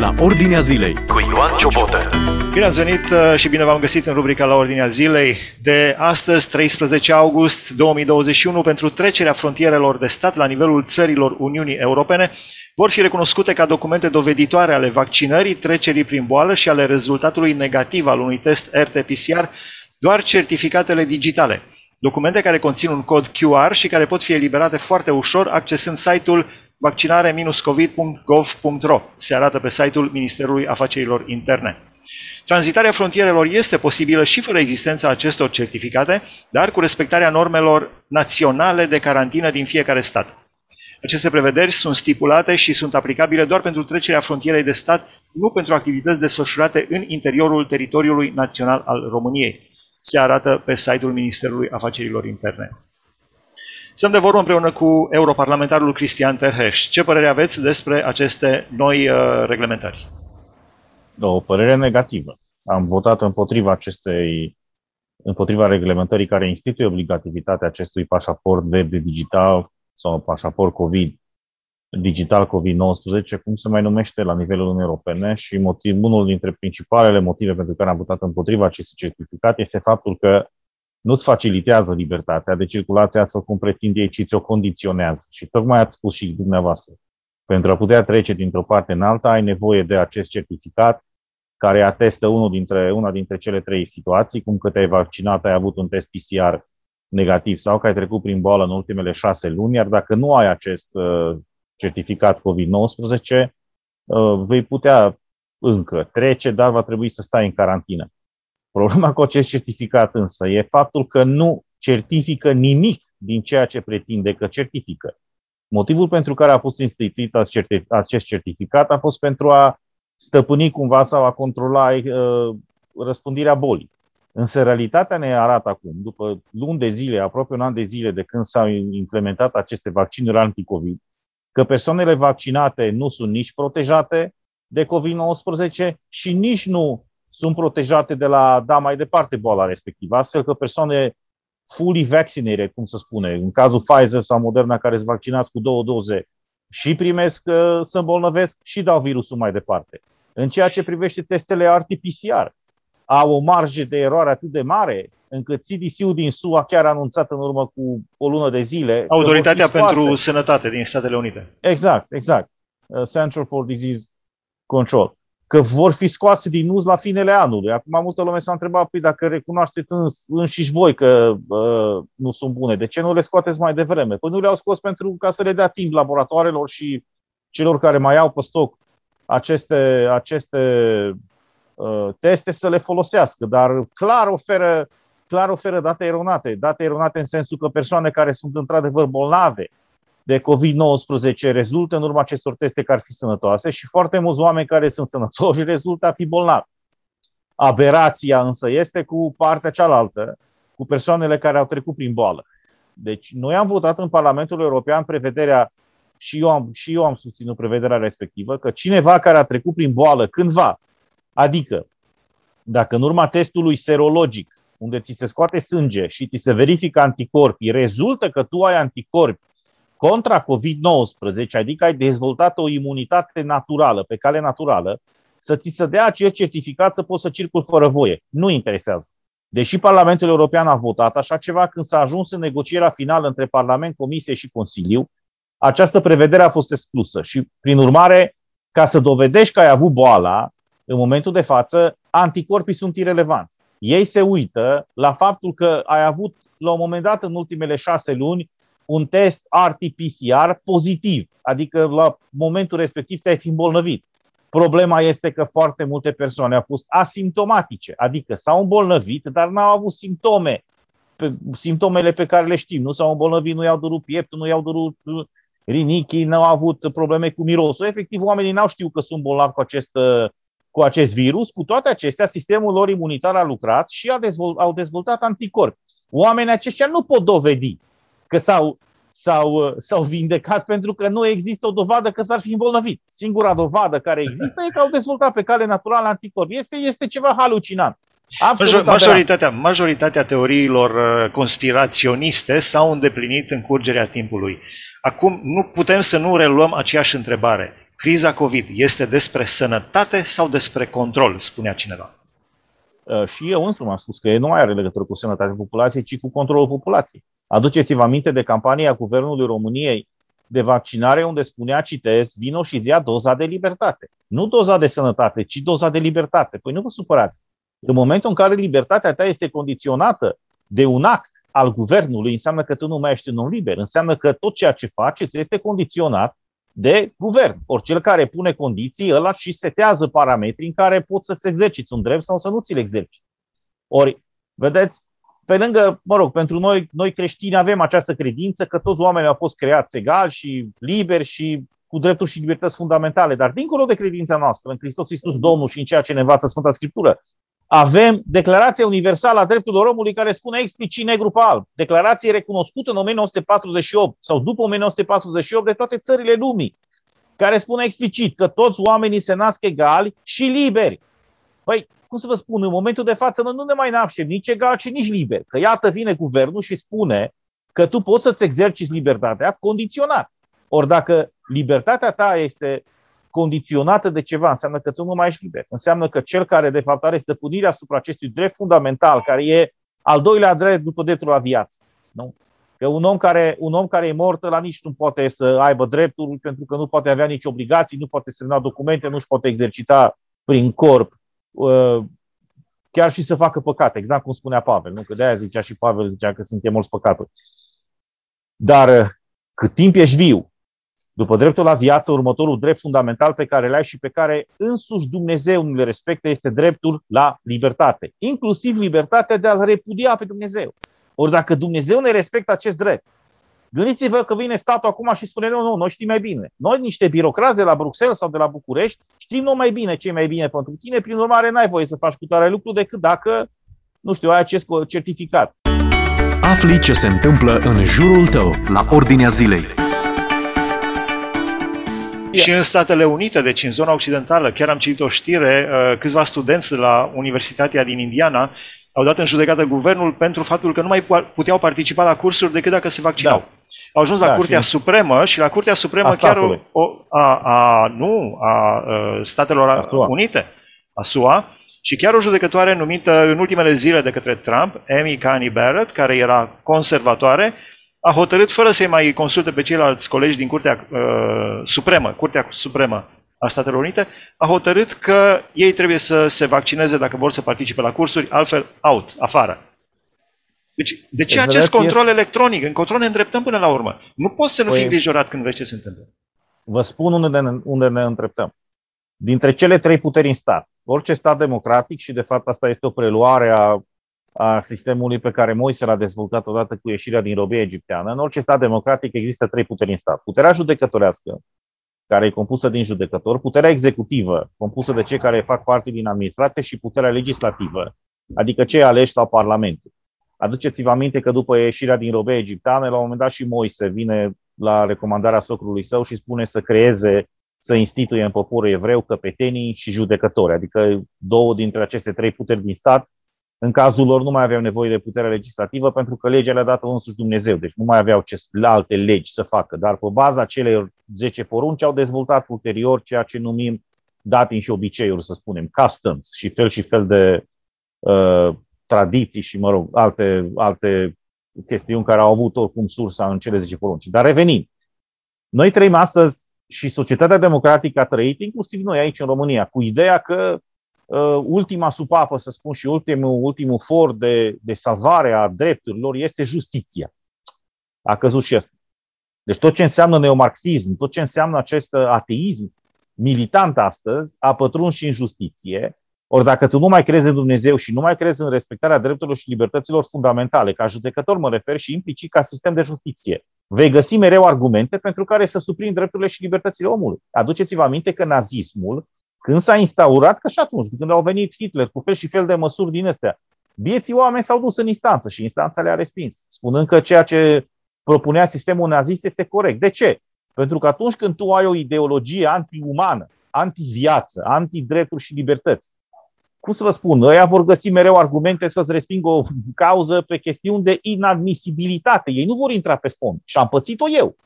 la Ordinea Zilei cu Ioan Ciobotă. Bine ați venit uh, și bine v-am găsit în rubrica la Ordinea Zilei de astăzi, 13 august 2021, pentru trecerea frontierelor de stat la nivelul țărilor Uniunii Europene. Vor fi recunoscute ca documente doveditoare ale vaccinării, trecerii prin boală și ale rezultatului negativ al unui test RT-PCR doar certificatele digitale. Documente care conțin un cod QR și care pot fi eliberate foarte ușor accesând site-ul vaccinare-covid.gov.ro. Se arată pe site-ul Ministerului Afacerilor Interne. Tranzitarea frontierelor este posibilă și fără existența acestor certificate, dar cu respectarea normelor naționale de carantină din fiecare stat. Aceste prevederi sunt stipulate și sunt aplicabile doar pentru trecerea frontierei de stat, nu pentru activități desfășurate în interiorul teritoriului național al României. Se arată pe site-ul Ministerului Afacerilor Interne. Sunt de vorbă împreună cu europarlamentarul Cristian Terheș. Ce părere aveți despre aceste noi uh, reglementări? O părere negativă. Am votat împotriva acestei împotriva reglementării care instituie obligativitatea acestui pașaport verde digital sau pașaport COVID digital COVID-19, cum se mai numește la nivelul Uniunii Europene și motiv, unul dintre principalele motive pentru care am votat împotriva acestui certificat este faptul că nu-ți facilitează libertatea de circulație astfel cum pretinde ei, ci ți-o condiționează. Și tocmai ați spus și dumneavoastră. Pentru a putea trece dintr-o parte în alta, ai nevoie de acest certificat care atestă unul dintre, una dintre cele trei situații, cum că te-ai vaccinat, ai avut un test PCR negativ sau că ai trecut prin boală în ultimele șase luni, iar dacă nu ai acest uh, certificat COVID-19, uh, vei putea încă trece, dar va trebui să stai în carantină. Problema cu acest certificat însă e faptul că nu certifică nimic din ceea ce pretinde că certifică. Motivul pentru care a fost instituit acest certificat a fost pentru a stăpâni cumva sau a controla uh, răspândirea bolii. Însă realitatea ne arată acum, după luni de zile, aproape un an de zile de când s-au implementat aceste vaccinuri anti-COVID, că persoanele vaccinate nu sunt nici protejate de COVID-19 și nici nu sunt protejate de la da mai departe boala respectivă, astfel că persoane fully vaccinated, cum se spune, în cazul Pfizer sau Moderna care sunt vaccinați cu două doze și primesc, uh, să îmbolnăvesc și dau virusul mai departe. În ceea ce privește testele RT-PCR, au o marjă de eroare atât de mare încât CDC-ul din SUA chiar a anunțat în urmă cu o lună de zile. Autoritatea pentru Sănătate din Statele Unite. Exact, exact. Uh, Central for Disease Control că vor fi scoase din uz la finele anului. Acum multă lume s-a întrebat, păi dacă recunoașteți înșiși voi că uh, nu sunt bune, de ce nu le scoateți mai devreme? Păi nu le-au scos pentru ca să le dea timp laboratoarelor și celor care mai au pe stoc aceste, aceste uh, teste să le folosească, dar clar oferă, clar oferă date eronate, date eronate în sensul că persoane care sunt într-adevăr bolnave, de COVID-19 rezultă în urma acestor teste că ar fi sănătoase și foarte mulți oameni care sunt sănătoși rezultă a fi bolnavi. Aberația însă este cu partea cealaltă, cu persoanele care au trecut prin boală. Deci noi am votat în Parlamentul European prevederea, și eu am, și eu am susținut prevederea respectivă, că cineva care a trecut prin boală cândva, adică dacă în urma testului serologic, unde ți se scoate sânge și ți se verifică anticorpii, rezultă că tu ai anticorpi contra COVID-19, adică ai dezvoltat o imunitate naturală, pe cale naturală, să ți se dea acest certificat să poți să circul fără voie. Nu interesează. Deși Parlamentul European a votat așa ceva, când s-a ajuns în negocierea finală între Parlament, Comisie și Consiliu, această prevedere a fost exclusă și, prin urmare, ca să dovedești că ai avut boala, în momentul de față, anticorpii sunt irelevanți. Ei se uită la faptul că ai avut, la un moment dat, în ultimele șase luni, un test RT-PCR pozitiv, adică la momentul respectiv te-ai fi îmbolnăvit. Problema este că foarte multe persoane au fost asimptomatice, adică s-au îmbolnăvit, dar n-au avut simptome, pe, simptomele pe care le știm. Nu s-au îmbolnăvit, nu i-au durut pieptul, nu i-au durut uh, rinichii, nu au avut probleme cu mirosul. Efectiv, oamenii n-au știut că sunt bolnavi cu acest, uh, cu acest virus. Cu toate acestea, sistemul lor imunitar a lucrat și a dezvolt, au dezvoltat anticorpi. Oamenii aceștia nu pot dovedi că s-au, s-au, s-au vindecat pentru că nu există o dovadă că s-ar fi îmbolnăvit. Singura dovadă care există e că au dezvoltat pe cale naturală anticorpi. Este, este ceva halucinant. Absolut majoritatea, majoritatea teoriilor uh, conspiraționiste s-au îndeplinit în curgerea timpului. Acum nu putem să nu reluăm aceeași întrebare. Criza COVID este despre sănătate sau despre control, spunea cineva. Uh, și eu însumi am spus că nu mai are legătură cu sănătatea populației, ci cu controlul populației. Aduceți-vă aminte de campania Guvernului României de vaccinare unde spunea, citesc, vino și zia doza de libertate. Nu doza de sănătate, ci doza de libertate. Păi nu vă supărați. În momentul în care libertatea ta este condiționată de un act al guvernului, înseamnă că tu nu mai ești un om liber. Înseamnă că tot ceea ce faci este condiționat de guvern. Ori cel care pune condiții, ăla și setează parametri în care poți să-ți exerciți un drept sau să nu ți-l exerciți. Ori, vedeți, pe lângă, mă rog, pentru noi, noi creștini avem această credință că toți oamenii au fost creați egali și liberi și cu drepturi și libertăți fundamentale, dar dincolo de credința noastră în Hristos Iisus Domnul și în ceea ce ne învață Sfânta Scriptură, avem Declarația Universală a Drepturilor Omului care spune explicit negru pe alb. Declarație recunoscută în 1948 sau după 1948 de toate țările lumii, care spune explicit că toți oamenii se nasc egali și liberi. Păi, cum să vă spun, în momentul de față noi nu ne mai naștem nici egal și nici liber. Că iată vine guvernul și spune că tu poți să-ți exerciți libertatea condiționat. Ori dacă libertatea ta este condiționată de ceva, înseamnă că tu nu mai ești liber. Înseamnă că cel care de fapt are stăpânirea asupra acestui drept fundamental, care e al doilea drept după dreptul la viață. Nu? Că un om, care, un om care e mort, la nici nu poate să aibă drepturi, pentru că nu poate avea nici obligații, nu poate semna documente, nu își poate exercita prin corp, uh, chiar și să facă păcate, exact cum spunea Pavel. Nu? Că de aia zicea și Pavel, zicea că suntem mulți păcaturi. Dar uh, cât timp ești viu, după dreptul la viață, următorul drept fundamental pe care îl ai și pe care însuși Dumnezeu nu le respectă este dreptul la libertate, inclusiv libertatea de a-L repudia pe Dumnezeu. Ori dacă Dumnezeu ne respectă acest drept, gândiți-vă că vine statul acum și spune, nu, nu, noi știm mai bine. Noi, niște birocrați de la Bruxelles sau de la București, știm noi mai bine ce e mai bine pentru tine, prin urmare n-ai voie să faci cu tare lucru decât dacă, nu știu, ai acest certificat. Afli ce se întâmplă în jurul tău, la Ordinea Zilei. Și în Statele Unite, deci în zona occidentală, chiar am citit o știre, uh, câțiva studenți de la Universitatea din Indiana au dat în judecată guvernul pentru faptul că nu mai puteau participa la cursuri decât dacă se vaccinau. Da. Au ajuns la da, Curtea și... Supremă și la Curtea Supremă a chiar o, o, a, a, nu, a, a Statelor a Unite, a SUA, și chiar o judecătoare numită în ultimele zile de către Trump, Amy Coney Barrett, care era conservatoare, a hotărât, fără să-i mai consulte pe ceilalți colegi din Curtea uh, Supremă, Curtea Supremă a Statelor Unite, a hotărât că ei trebuie să se vaccineze dacă vor să participe la cursuri, altfel out, afară. Deci, de ce acest control electronic? În control ne îndreptăm până la urmă. Nu poți să nu păi, fii îngrijorat când vezi ce se întâmplă. Vă spun unde ne, unde ne îndreptăm. Dintre cele trei puteri în stat, orice stat democratic, și de fapt asta este o preluare a a sistemului pe care Moise l-a dezvoltat odată cu ieșirea din robie egipteană. În orice stat democratic există trei puteri în stat. Puterea judecătorească, care e compusă din judecători, puterea executivă, compusă de cei care fac parte din administrație și puterea legislativă, adică cei aleși sau Parlamentul. Aduceți-vă aminte că după ieșirea din robie egipteană, la un moment dat și Moise vine la recomandarea socrului său și spune să creeze, să instituie în poporul evreu căpetenii și judecători, adică două dintre aceste trei puteri din stat. În cazul lor nu mai aveau nevoie de putere legislativă pentru că legea le-a dat însuși Dumnezeu, deci nu mai aveau ce alte legi să facă, dar pe baza celor 10 porunci au dezvoltat ulterior ceea ce numim datin și obiceiuri, să spunem, customs și fel și fel de uh, tradiții și, mă rog, alte, alte chestiuni care au avut oricum sursa în cele 10 porunci. Dar revenim. Noi trăim astăzi și societatea democratică a trăit, inclusiv noi aici în România, cu ideea că uh, ultima supapă, să spun, și ultimul, ultimul for de, de salvare a drepturilor este justiția. A căzut și asta. Deci tot ce înseamnă neomarxism, tot ce înseamnă acest ateism militant astăzi, a pătruns și în justiție. Ori dacă tu nu mai crezi în Dumnezeu și nu mai crezi în respectarea drepturilor și libertăților fundamentale, ca judecător mă refer și implicit ca sistem de justiție, vei găsi mereu argumente pentru care să suprin drepturile și libertățile omului. Aduceți-vă aminte că nazismul când s-a instaurat, că și atunci, când au venit Hitler cu fel și fel de măsuri din astea, vieții oameni s-au dus în instanță și instanța le-a respins, spunând că ceea ce propunea sistemul nazist este corect. De ce? Pentru că atunci când tu ai o ideologie anti-umană, anti-viață, anti-drepturi și libertăți, cum să vă spun, ăia vor găsi mereu argumente să-ți respingă o cauză pe chestiuni de inadmisibilitate. Ei nu vor intra pe fond. Și am pățit-o eu.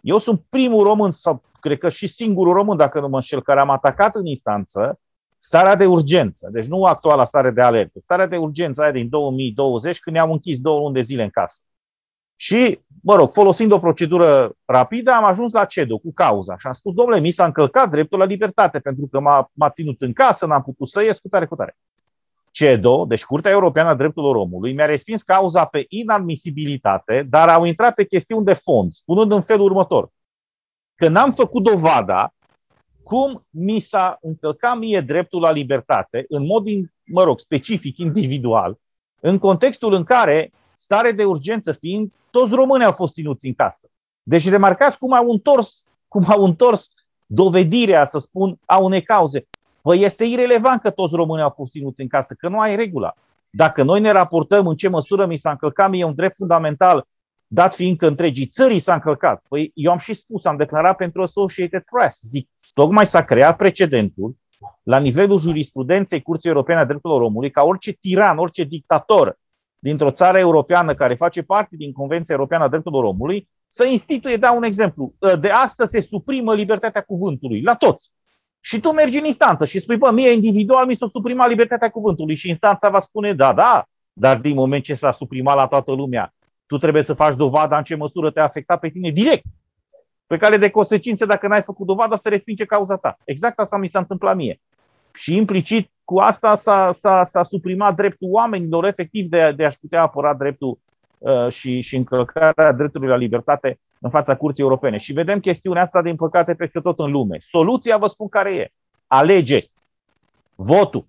Eu sunt primul român, sau cred că și singurul român, dacă nu mă înșel, care am atacat în instanță starea de urgență. Deci nu actuala stare de alertă. Starea de urgență aia din 2020, când ne-am închis două luni de zile în casă. Și, mă rog, folosind o procedură rapidă, am ajuns la CEDO cu cauza și am spus, domnule, mi s-a încălcat dreptul la libertate pentru că m-a, m-a ținut în casă, n-am putut să ies cu tare, cu tare. CEDO, deci Curtea Europeană a Drepturilor Omului, mi-a respins cauza pe inadmisibilitate, dar au intrat pe chestiuni de fond, spunând în felul următor. Că n-am făcut dovada cum mi s-a încălcat mie dreptul la libertate, în mod, mă rog, specific, individual, în contextul în care, stare de urgență fiind, toți românii au fost ținuți în casă. Deci remarcați cum au întors, cum au întors dovedirea, să spun, a unei cauze. Păi este irelevant că toți românii au fost ținuți în casă, că nu ai regula. Dacă noi ne raportăm în ce măsură mi s-a încălcat mie un drept fundamental, dat fiind că întregii țării s-a încălcat, păi eu am și spus, am declarat pentru Associated Press, zic, tocmai s-a creat precedentul la nivelul jurisprudenței Curții Europene a Drepturilor Omului ca orice tiran, orice dictator dintr-o țară europeană care face parte din Convenția Europeană a Drepturilor Omului să instituie, dau un exemplu, de astăzi se suprimă libertatea cuvântului la toți. Și tu mergi în instanță și spui, bă, mie individual mi s-a suprimat libertatea cuvântului și instanța va spune, da, da, dar din moment ce s-a suprimat la toată lumea, tu trebuie să faci dovada în ce măsură te-a afectat pe tine direct. Pe care de consecințe, dacă n-ai făcut dovada, să respinge cauza ta. Exact asta mi s-a întâmplat mie. Și implicit cu asta s-a, s-a, s-a suprimat dreptul oamenilor efectiv de, de a-și putea apăra dreptul uh, și, și încălcarea dreptului la libertate în fața Curții Europene. Și vedem chestiunea asta, din păcate, peste tot în lume. Soluția, vă spun care e. Alege votul.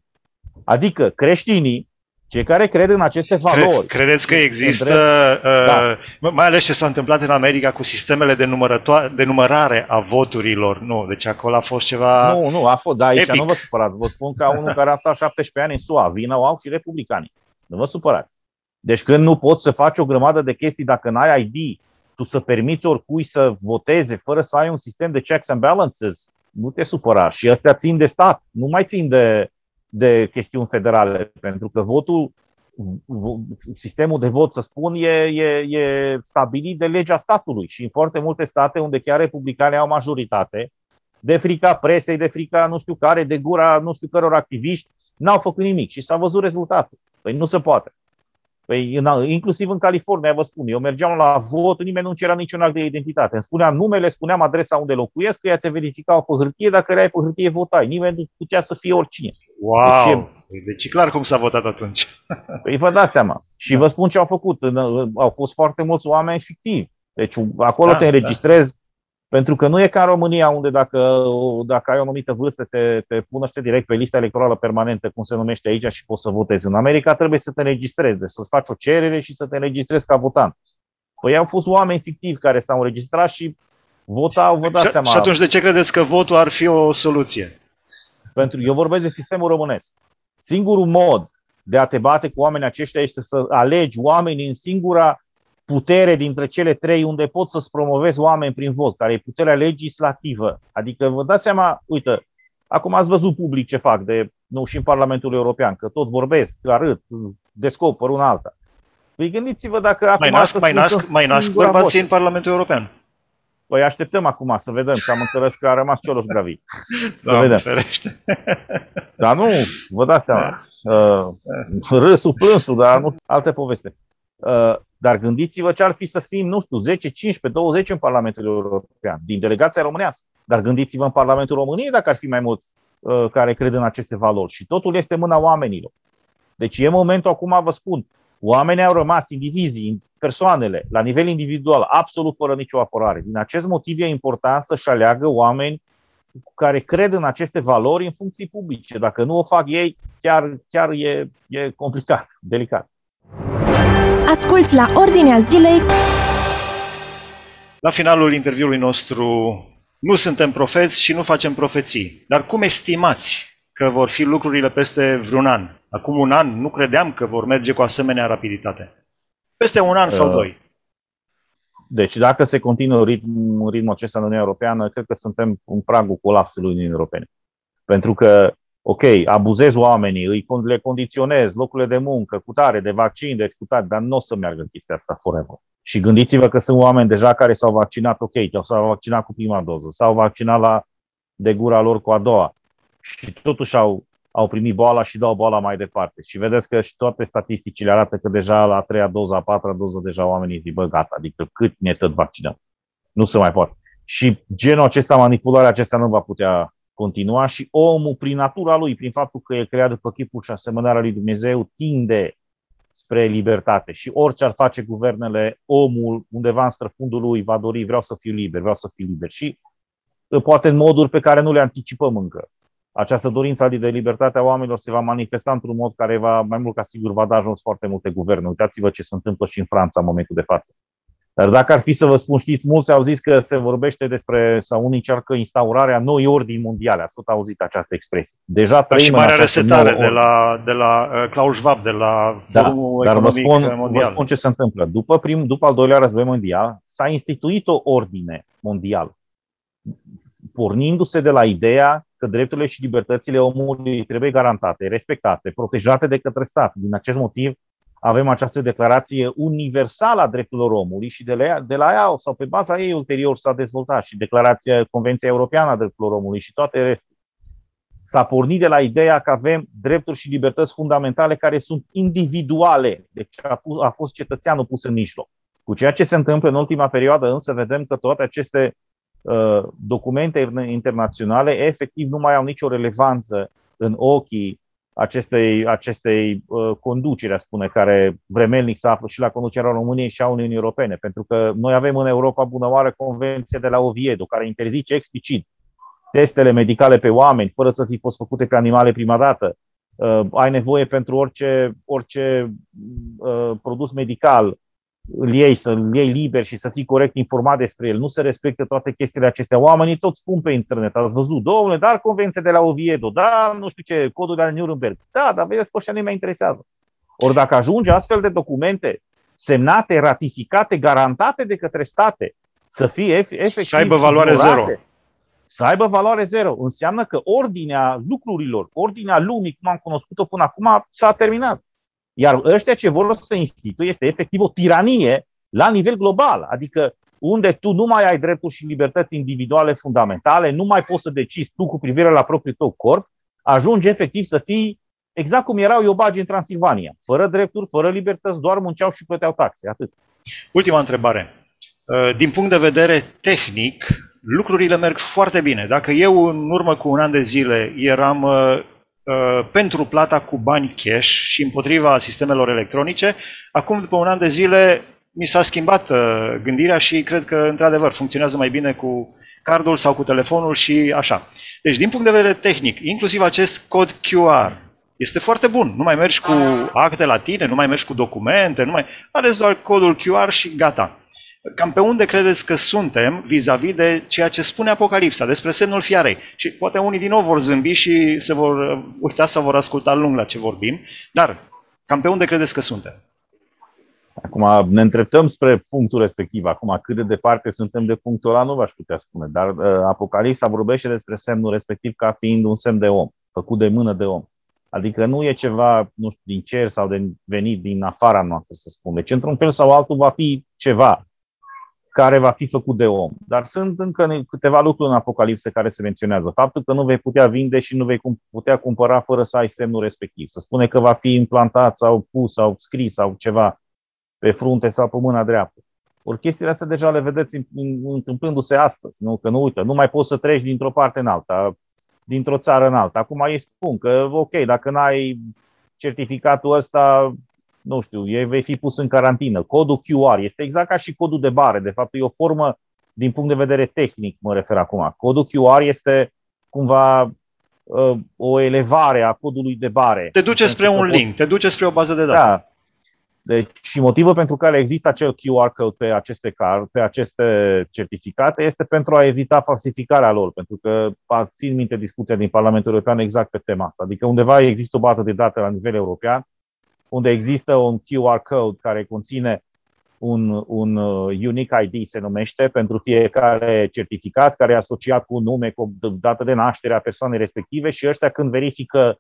Adică creștinii, cei care cred în aceste valori. Credeți că există, uh, da. mai ales ce s-a întâmplat în America cu sistemele de, de numărare a voturilor? Nu, deci acolo a fost ceva Nu, nu, a fost, da, aici epic. nu vă supărați. Vă spun ca unul care a stat 17 ani în SUA, vină o au și republicanii. Nu vă supărați. Deci când nu poți să faci o grămadă de chestii dacă n-ai ID, tu să permiți oricui să voteze fără să ai un sistem de checks and balances, nu te supăra. Și astea țin de stat, nu mai țin de, de chestiuni federale, pentru că votul, sistemul de vot, să spun, e, e, e stabilit de legea statului și în foarte multe state unde chiar republicanii au majoritate, de frica presei, de frica nu știu care, de gura nu știu căror activiști, n-au făcut nimic și s-a văzut rezultatul. Păi nu se poate. Păi, în, inclusiv în California, vă spun, eu mergeam la vot, nimeni nu cerea niciun act de identitate. Îmi spuneam numele, spuneam adresa unde locuiesc, că ea te verificau pe hârtie, dacă erai pe hârtie, votai. Nimeni nu putea să fie oricine. Wow! Deci, deci clar cum s-a votat atunci. Păi vă dați seama. Și da. vă spun ce au făcut. Au fost foarte mulți oameni fictivi. Deci acolo da, te înregistrezi da. Pentru că nu e ca în România, unde dacă, dacă ai o anumită vârstă, te, te pună direct pe lista electorală permanentă, cum se numește aici, și poți să votezi. În America trebuie să te înregistrezi, deci să faci o cerere și să te înregistrezi ca votant. Păi au fost oameni fictivi care s-au înregistrat și votau, vă dați și, seama. Și atunci de ce credeți că votul ar fi o soluție? Pentru eu vorbesc de sistemul românesc. Singurul mod de a te bate cu oamenii aceștia este să alegi oamenii în singura putere dintre cele trei unde pot să-ți promovezi oameni prin vot, care e puterea legislativă. Adică vă dați seama, uite, acum ați văzut public ce fac de, nu și în Parlamentul European, că tot vorbesc, arăt, descoper una alta. Păi gândiți-vă dacă acum... Mai nasc, mai nasc, mai nasc bărbații în Parlamentul European. Păi așteptăm acum să vedem, că am înțeles că a rămas Cioloș Gravi. Să da, vedem. Ferește. Dar nu, vă dați seama. Da. Uh, râsul, plânsul, dar nu alte poveste. Uh, dar gândiți-vă ce ar fi să fim, nu știu, 10, 15, 20 în Parlamentul European, din delegația românească. Dar gândiți-vă în Parlamentul României dacă ar fi mai mulți uh, care cred în aceste valori. Și totul este în mâna oamenilor. Deci e momentul acum, vă spun, oamenii au rămas indivizii, persoanele, la nivel individual, absolut fără nicio apărare. Din acest motiv e important să-și aleagă oameni care cred în aceste valori în funcții publice. Dacă nu o fac ei, chiar, chiar e, e complicat, delicat. Asculți la Ordinea Zilei. La finalul interviului nostru, nu suntem profeți și nu facem profeții. Dar cum estimați că vor fi lucrurile peste vreun an? Acum un an nu credeam că vor merge cu asemenea rapiditate. Peste un an sau uh, doi. Deci dacă se continuă ritmul, ritmul acesta în Uniunea Europeană, cred că suntem în pragul colapsului Uniunii Europene. Pentru că ok, abuzez oamenii, îi le condiționez, locurile de muncă, cu tare, de vaccin, de cu tare, dar nu o să meargă chestia asta forever. Și gândiți-vă că sunt oameni deja care s-au vaccinat, ok, s-au vaccinat cu prima doză, s-au vaccinat la de gura lor cu a doua și totuși au, au primit boala și dau boala mai departe. Și vedeți că și toate statisticile arată că deja la a treia doză, a patra doză, deja oamenii zic, bă, gata, adică cât ne tot vaccinăm. Nu se mai poate. Și genul acesta, manipularea acesta nu va putea continua și omul, prin natura lui, prin faptul că e creat după chipul și asemănarea lui Dumnezeu, tinde spre libertate. Și orice ar face guvernele, omul undeva în străfundul lui va dori, vreau să fiu liber, vreau să fiu liber. Și poate în moduri pe care nu le anticipăm încă. Această dorință de libertate a oamenilor se va manifesta într-un mod care va, mai mult ca sigur, va da jos foarte multe guverne. Uitați-vă ce se întâmplă și în Franța în momentul de față. Dar dacă ar fi să vă spun, știți, mulți au zis că se vorbește despre, sau unii încearcă instaurarea noi ordini mondiale. Ați tot auzit această expresie. Deja trăim și marea resetare de la, de la uh, Klaus Schwab, de la da, Forumul dar Economic vă spun, Mondial. Vă spun ce se întâmplă. După, prim, după al doilea război mondial, s-a instituit o ordine mondială, pornindu-se de la ideea că drepturile și libertățile omului trebuie garantate, respectate, protejate de către stat. Din acest motiv, avem această declarație universală a drepturilor omului și de la, ea, de la ea sau pe baza ei ulterior s-a dezvoltat și declarația Convenția Europeană a Drepturilor Omului și toate restul. S-a pornit de la ideea că avem drepturi și libertăți fundamentale care sunt individuale, deci a, a fost cetățeanul pus în mijloc. Cu ceea ce se întâmplă în ultima perioadă, însă, vedem că toate aceste uh, documente internaționale efectiv nu mai au nicio relevanță în ochii acestei, acestei uh, conduceri, a spune, care vremelnic se află și la conducerea României și a Uniunii Europene. Pentru că noi avem în Europa bună oară convenție de la Oviedo, care interzice explicit testele medicale pe oameni, fără să fi fost făcute pe animale prima dată. Uh, ai nevoie pentru orice, orice uh, produs medical îl iei, să îl iei liber și să fii corect informat despre el. Nu se respectă toate chestiile acestea. Oamenii tot spun pe internet, ați văzut, domnule, dar convenția de la Oviedo, da, nu știu ce, codul de la Nuremberg. Da, dar vedeți că nu mai interesează. Ori dacă ajunge astfel de documente semnate, ratificate, garantate de către state, să fie efectiv... Să aibă valoare zero. Să aibă valoare zero. Înseamnă că ordinea lucrurilor, ordinea lumii, cum am cunoscut-o până acum, s-a terminat. Iar ăștia ce vor să instituie este efectiv o tiranie la nivel global. Adică unde tu nu mai ai drepturi și libertăți individuale fundamentale, nu mai poți să decizi tu cu privire la propriul tău corp, ajungi efectiv să fii exact cum erau iobagi în Transilvania. Fără drepturi, fără libertăți, doar munceau și plăteau taxe. Atât. Ultima întrebare. Uh, din punct de vedere tehnic, lucrurile merg foarte bine. Dacă eu în urmă cu un an de zile eram uh, Uh, pentru plata cu bani cash și împotriva sistemelor electronice. Acum, după un an de zile, mi s-a schimbat uh, gândirea și cred că, într-adevăr, funcționează mai bine cu cardul sau cu telefonul și așa. Deci, din punct de vedere tehnic, inclusiv acest cod QR este foarte bun. Nu mai mergi cu acte la tine, nu mai mergi cu documente, nu mai... Ales doar codul QR și gata. Cam pe unde credeți că suntem vis-a-vis de ceea ce spune Apocalipsa despre semnul fiarei? Și poate unii din nou vor zâmbi și se vor uita sau vor asculta lung la ce vorbim, dar cam pe unde credeți că suntem? Acum ne îndreptăm spre punctul respectiv. Acum cât de departe suntem de punctul ăla nu v-aș putea spune, dar uh, Apocalipsa vorbește despre semnul respectiv ca fiind un semn de om, făcut de mână de om. Adică nu e ceva, nu știu, din cer sau de venit din afara noastră, să spun. Deci, într-un fel sau altul, va fi ceva care va fi făcut de om. Dar sunt încă câteva lucruri în Apocalipse care se menționează. Faptul că nu vei putea vinde și nu vei putea cumpăra fără să ai semnul respectiv. Să spune că va fi implantat sau pus sau scris sau ceva pe frunte sau pe mâna dreaptă. Ori chestiile astea deja le vedeți întâmplându-se astăzi. Nu? Că nu uită, nu mai poți să treci dintr-o parte în alta, dintr-o țară în alta. Acum ei spun că, ok, dacă n-ai certificatul ăsta, nu știu, ei vei fi pus în carantină. Codul QR este exact ca și codul de bare. De fapt, e o formă, din punct de vedere tehnic, mă refer acum. Codul QR este cumva uh, o elevare a codului de bare. Te duce spre un link, te duce spre o bază de date. Da. Deci, și motivul pentru care există acel QR code pe aceste, car, pe aceste certificate este pentru a evita falsificarea lor, pentru că țin minte discuția din Parlamentul European exact pe tema asta. Adică undeva există o bază de date la nivel european unde există un QR code care conține un, un uh, unique ID, se numește, pentru fiecare certificat, care e asociat cu nume, cu dată de naștere a persoanei respective și ăștia când verifică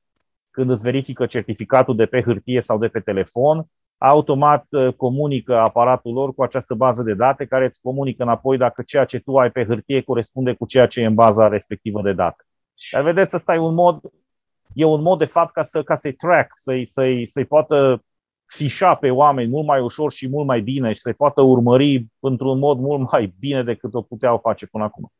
când îți verifică certificatul de pe hârtie sau de pe telefon, automat uh, comunică aparatul lor cu această bază de date care îți comunică înapoi dacă ceea ce tu ai pe hârtie corespunde cu ceea ce e în baza respectivă de date. Dar vedeți, ăsta e un mod, e un mod de fapt ca, să, ca să-i track, să-i, să-i, să-i poată fișa pe oameni mult mai ușor și mult mai bine și să-i poată urmări într-un mod mult mai bine decât o puteau face până acum.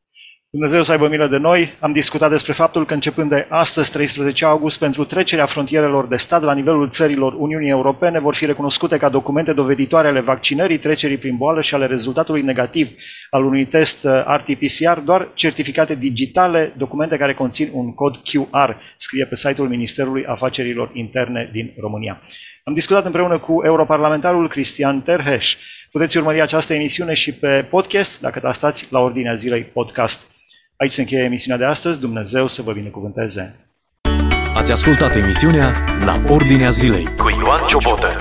Dumnezeu să aibă milă de noi. Am discutat despre faptul că începând de astăzi, 13 august, pentru trecerea frontierelor de stat la nivelul țărilor Uniunii Europene vor fi recunoscute ca documente doveditoare ale vaccinării, trecerii prin boală și ale rezultatului negativ al unui test uh, RT-PCR, doar certificate digitale, documente care conțin un cod QR, scrie pe site-ul Ministerului Afacerilor Interne din România. Am discutat împreună cu europarlamentarul Cristian Terheș. Puteți urmări această emisiune și pe podcast, dacă stați la ordinea zilei podcast. Aici se încheie emisiunea de astăzi. Dumnezeu să vă binecuvânteze! Ați ascultat emisiunea La Ordinea Zilei cu Ioan Ciobotă.